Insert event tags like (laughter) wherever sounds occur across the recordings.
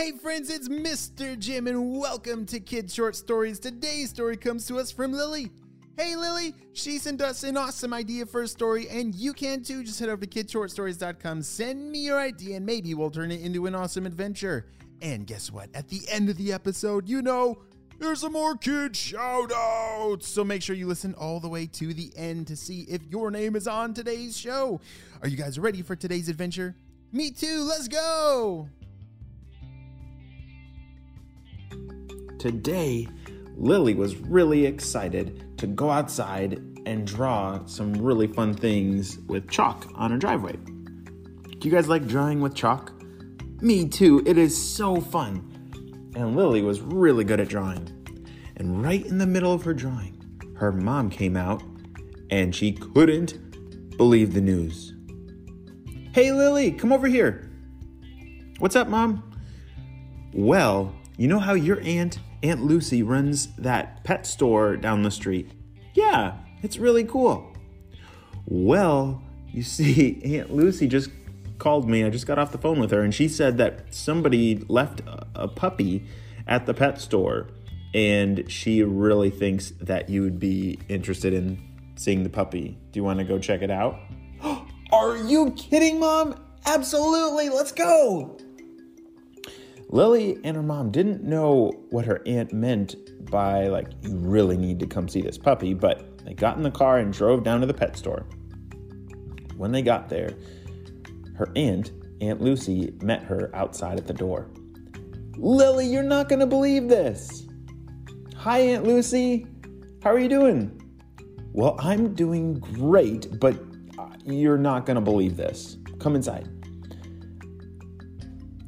Hey friends, it's Mr. Jim and welcome to Kid Short Stories. Today's story comes to us from Lilly. Hey Lilly, she sent us an awesome idea for a story and you can too. Just head over to kidshortstories.com, send me your idea and maybe we'll turn it into an awesome adventure. And guess what? At the end of the episode, you know, there's some more kid shout outs. So make sure you listen all the way to the end to see if your name is on today's show. Are you guys ready for today's adventure? Me too, let's go! Today, Lilly was really excited to go outside and draw some really fun things with chalk on a driveway. Do you guys like drawing with chalk? Me too, it is so fun. And Lilly was really good at drawing. And right in the middle of her drawing, her mom came out and she couldn't believe the news. Hey Lily, come over here. What's up, mom? Well, you know how your aunt Aunt Lucy runs that pet store down the street. Yeah, it's really cool. Well, you (laughs) see, Aunt Lucy just called me. I just got off the phone with her, and she said that somebody left a puppy at the pet store, and she really thinks that you would be interested in seeing the puppy. Do you want to go check it out? (gasps) Are you kidding, Mom? Absolutely, let's go! Lilly and her mom didn't know what her aunt meant by, like, you really need to come see this puppy, but they got in the car and drove down to the pet store. When they got there, her aunt, Aunt Lucy, met her outside at the door. Lilly, you're not to believe this. Hi, Aunt Lucy. How are you doing? Well, I'm doing great, but uh, you're not to believe this. Come inside.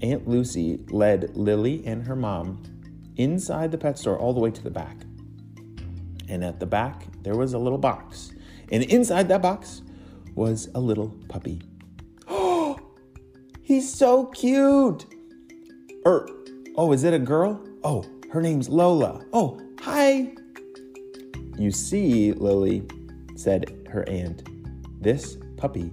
Aunt Lucy led Lilly and her mom inside the pet store all the way to the back. And at the back, there was a little box. And inside that box was a little puppy. Oh, (gasps) he's so cute. Er, oh, is it a girl? Oh, her name's Lola. Oh, hi. You see, Lilly, said her aunt, this puppy.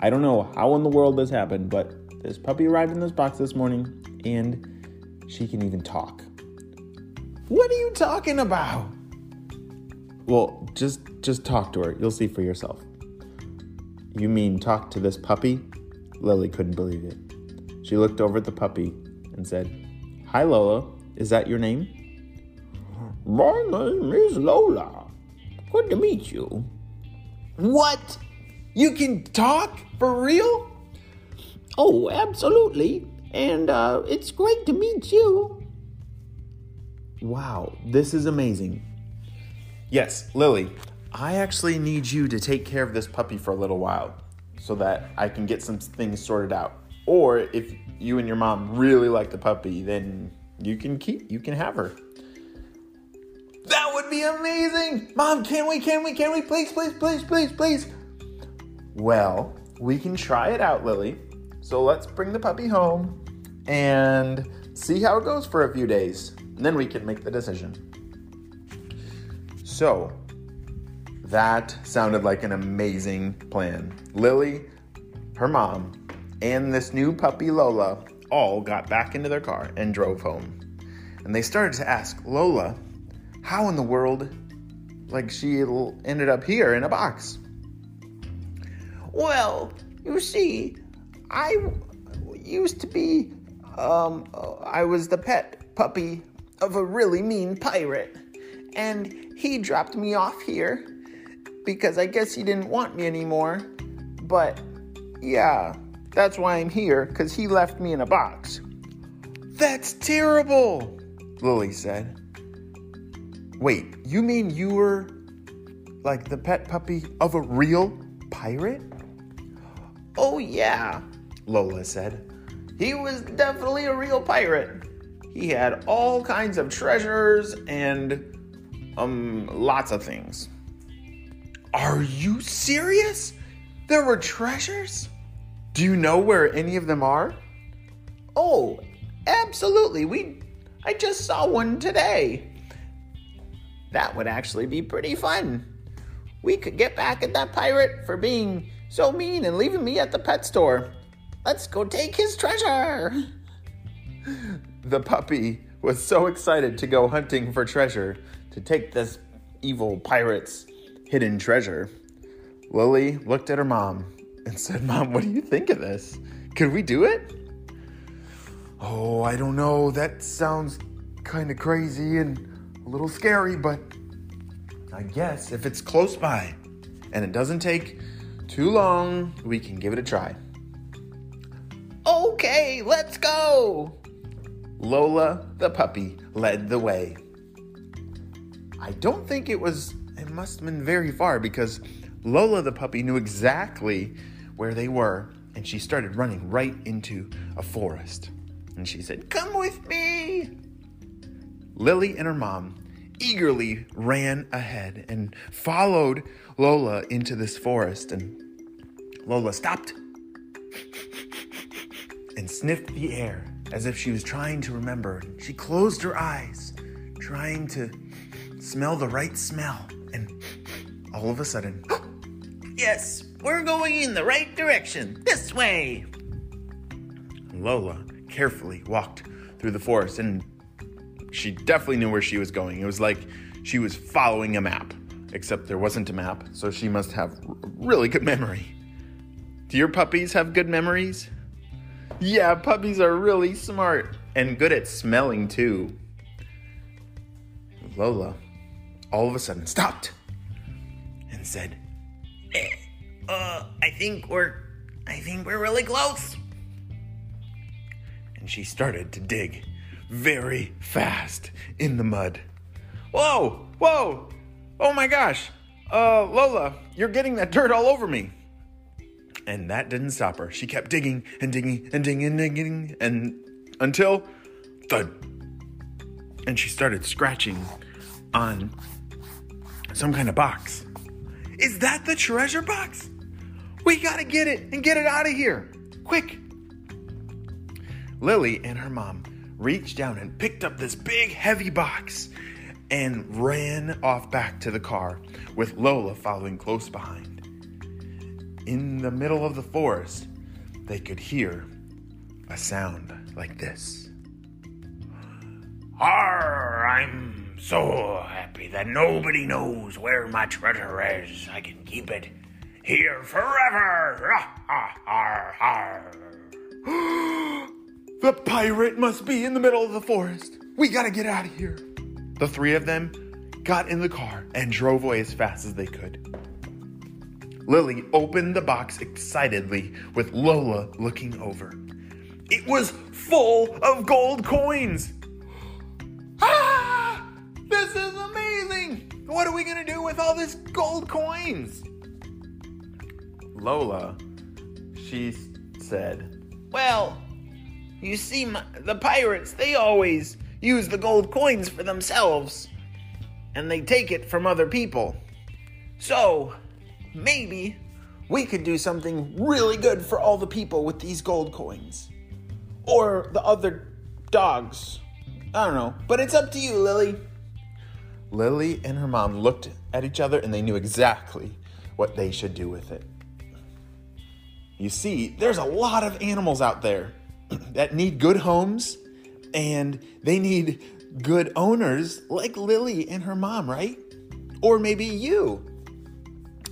I don't know how in the world this happened, but this puppy arrived in this box this morning and she can even talk. What are you talking about? Well, just just talk to her. You'll see for yourself. You mean talk to this puppy? Lilly couldn't believe it. She looked over at the puppy and said, Hi, Lola. Is that your name? My name is Lola. Good to meet you. What? You can talk? For real? Oh, absolutely. And uh, it's great to meet you. Wow, this is amazing. Yes, Lilly, I actually need you to take care of this puppy for a little while so that I can get some things sorted out. Or if you and your mom really like the puppy, then you can keep you can have her. That would be amazing. Mom, can we can we can we please please please please please? Well, we can try it out, Lilly. So let's bring the puppy home and see how it goes for a few days. Then we can make the decision. So, that sounded like an amazing plan. Lilly, her mom, and this new puppy Lola all got back into their car and drove home. And they started to ask Lola, how in the world, like she ended up here in a box? Well, you see, I used to be, um, I was the pet puppy of a really mean pirate. And he dropped me off here because I guess he didn't want me anymore. But yeah, that's why I'm here because he left me in a box. That's terrible, Lilly said. Wait, you mean you were like the pet puppy of a real pirate? Oh, yeah, Lola said. He was definitely a real pirate. He had all kinds of treasures and, um, lots of things. Are you serious? There were treasures? Do you know where any of them are? Oh, absolutely. We I just saw one today. That would actually be pretty fun. We could get back at that pirate for being so mean and leaving me at the pet store. Let's go take his treasure. The puppy was so excited to go hunting for treasure to take this evil pirate's hidden treasure. Lilly looked at her mom and said, Mom, what do you think of this? Could we do it? Oh, I don't know. That sounds kind of crazy and a little scary, but I guess if it's close by and it doesn't take too long, we can give it a try. Okay, let's go. Lola the puppy led the way. I don't think it was, it must have been very far because Lola the puppy knew exactly where they were and she started running right into a forest. And she said, Come with me. Lilly and her mom eagerly ran ahead and followed Lola into this forest. And Lola stopped and sniffed the air as if she was trying to remember. She closed her eyes, trying to smell the right smell. And all of a sudden, (gasps) Yes, we're going in the right direction. This way. Lola carefully walked through the forest and she definitely knew where she was going. It was like she was following a map, except there wasn't a map, so she must have really good memory. Do your puppies have good memories? Yeah, puppies are really smart and good at smelling too. Lola all of a sudden stopped and said, Eh, Uh, I think we're I think we're really close. and she started to dig very fast in the mud. Whoa, whoa, oh my gosh, uh, Lola, you're getting that dirt all over me. And that didn't stop her. She kept digging and digging and digging and digging and until thud. And she started scratching on some kind of box. Is that the treasure box? We gotta get it and get it out of here. Quick. Lilly and her mom reached down and picked up this big, heavy box and ran off back to the car with Lola following close behind. In the middle of the forest, they could hear a sound like this. Arr, I'm so happy that nobody knows where my treasure is. I can keep it here forever. Ah, arr, arr. The pirate must be in the middle of the forest. We gotta get out of here. The three of them got in the car and drove away as fast as they could. Lilly opened the box excitedly with Lola looking over. It was full of gold coins. (gasps) Ah! This is amazing! What are we gonna do with all this gold coins? Lola, she said, Well, you see, the pirates, they always use the gold coins for themselves, and they take it from other people. So, maybe we could do something really good for all the people with these gold coins. Or the other dogs. I don't know. But it's up to you, Lilly. Lilly and her mom looked at each other and they knew exactly what they should do with it. You see, there's a lot of animals out there (clears throat) that need good homes and they need good owners like Lilly and her mom, right? Or maybe you.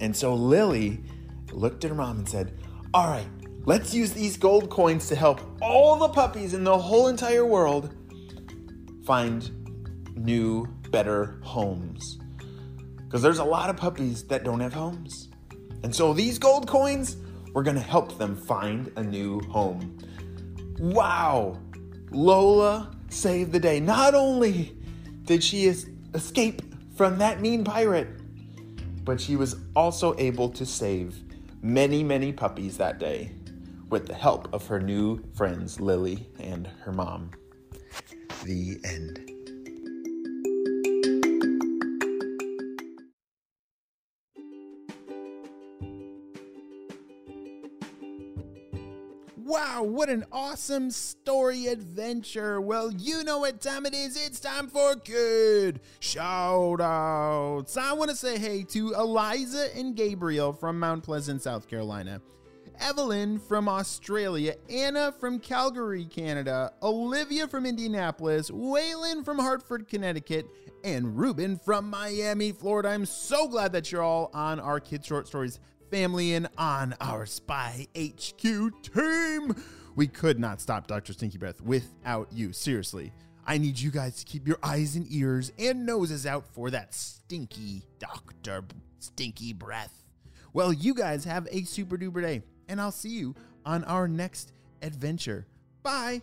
And so Lilly looked at her mom and said, All right, let's use these gold coins to help all the puppies in the whole entire world find new, better homes. Because there's a lot of puppies that don't have homes. And so these gold coins, we're going to help them find a new home. Wow! Lola saved the day. Not only did she escape from that mean pirate, but she was also able to save many, many puppies that day with the help of her new friends Lilly and her mom. The end. Wow, what an awesome story adventure. Well, you know what time it is. It's time for good shout outs. I want to say hey to Eliza and Gabriel from Mount Pleasant, South Carolina. Evelyn from Australia, Anna from Calgary, Canada, Olivia from Indianapolis, Waylon from Hartford, Connecticut, and Ruben from Miami, Florida. I'm so glad that you're all on our Kids Short Stories family and on our Spy HQ team. We could not stop Dr. Stinky Breath without you. Seriously. I need you guys to keep your eyes and ears and noses out for that stinky Dr. Stinky Breath. Well, you guys have a super duper day, and I'll see you on our next adventure. Bye.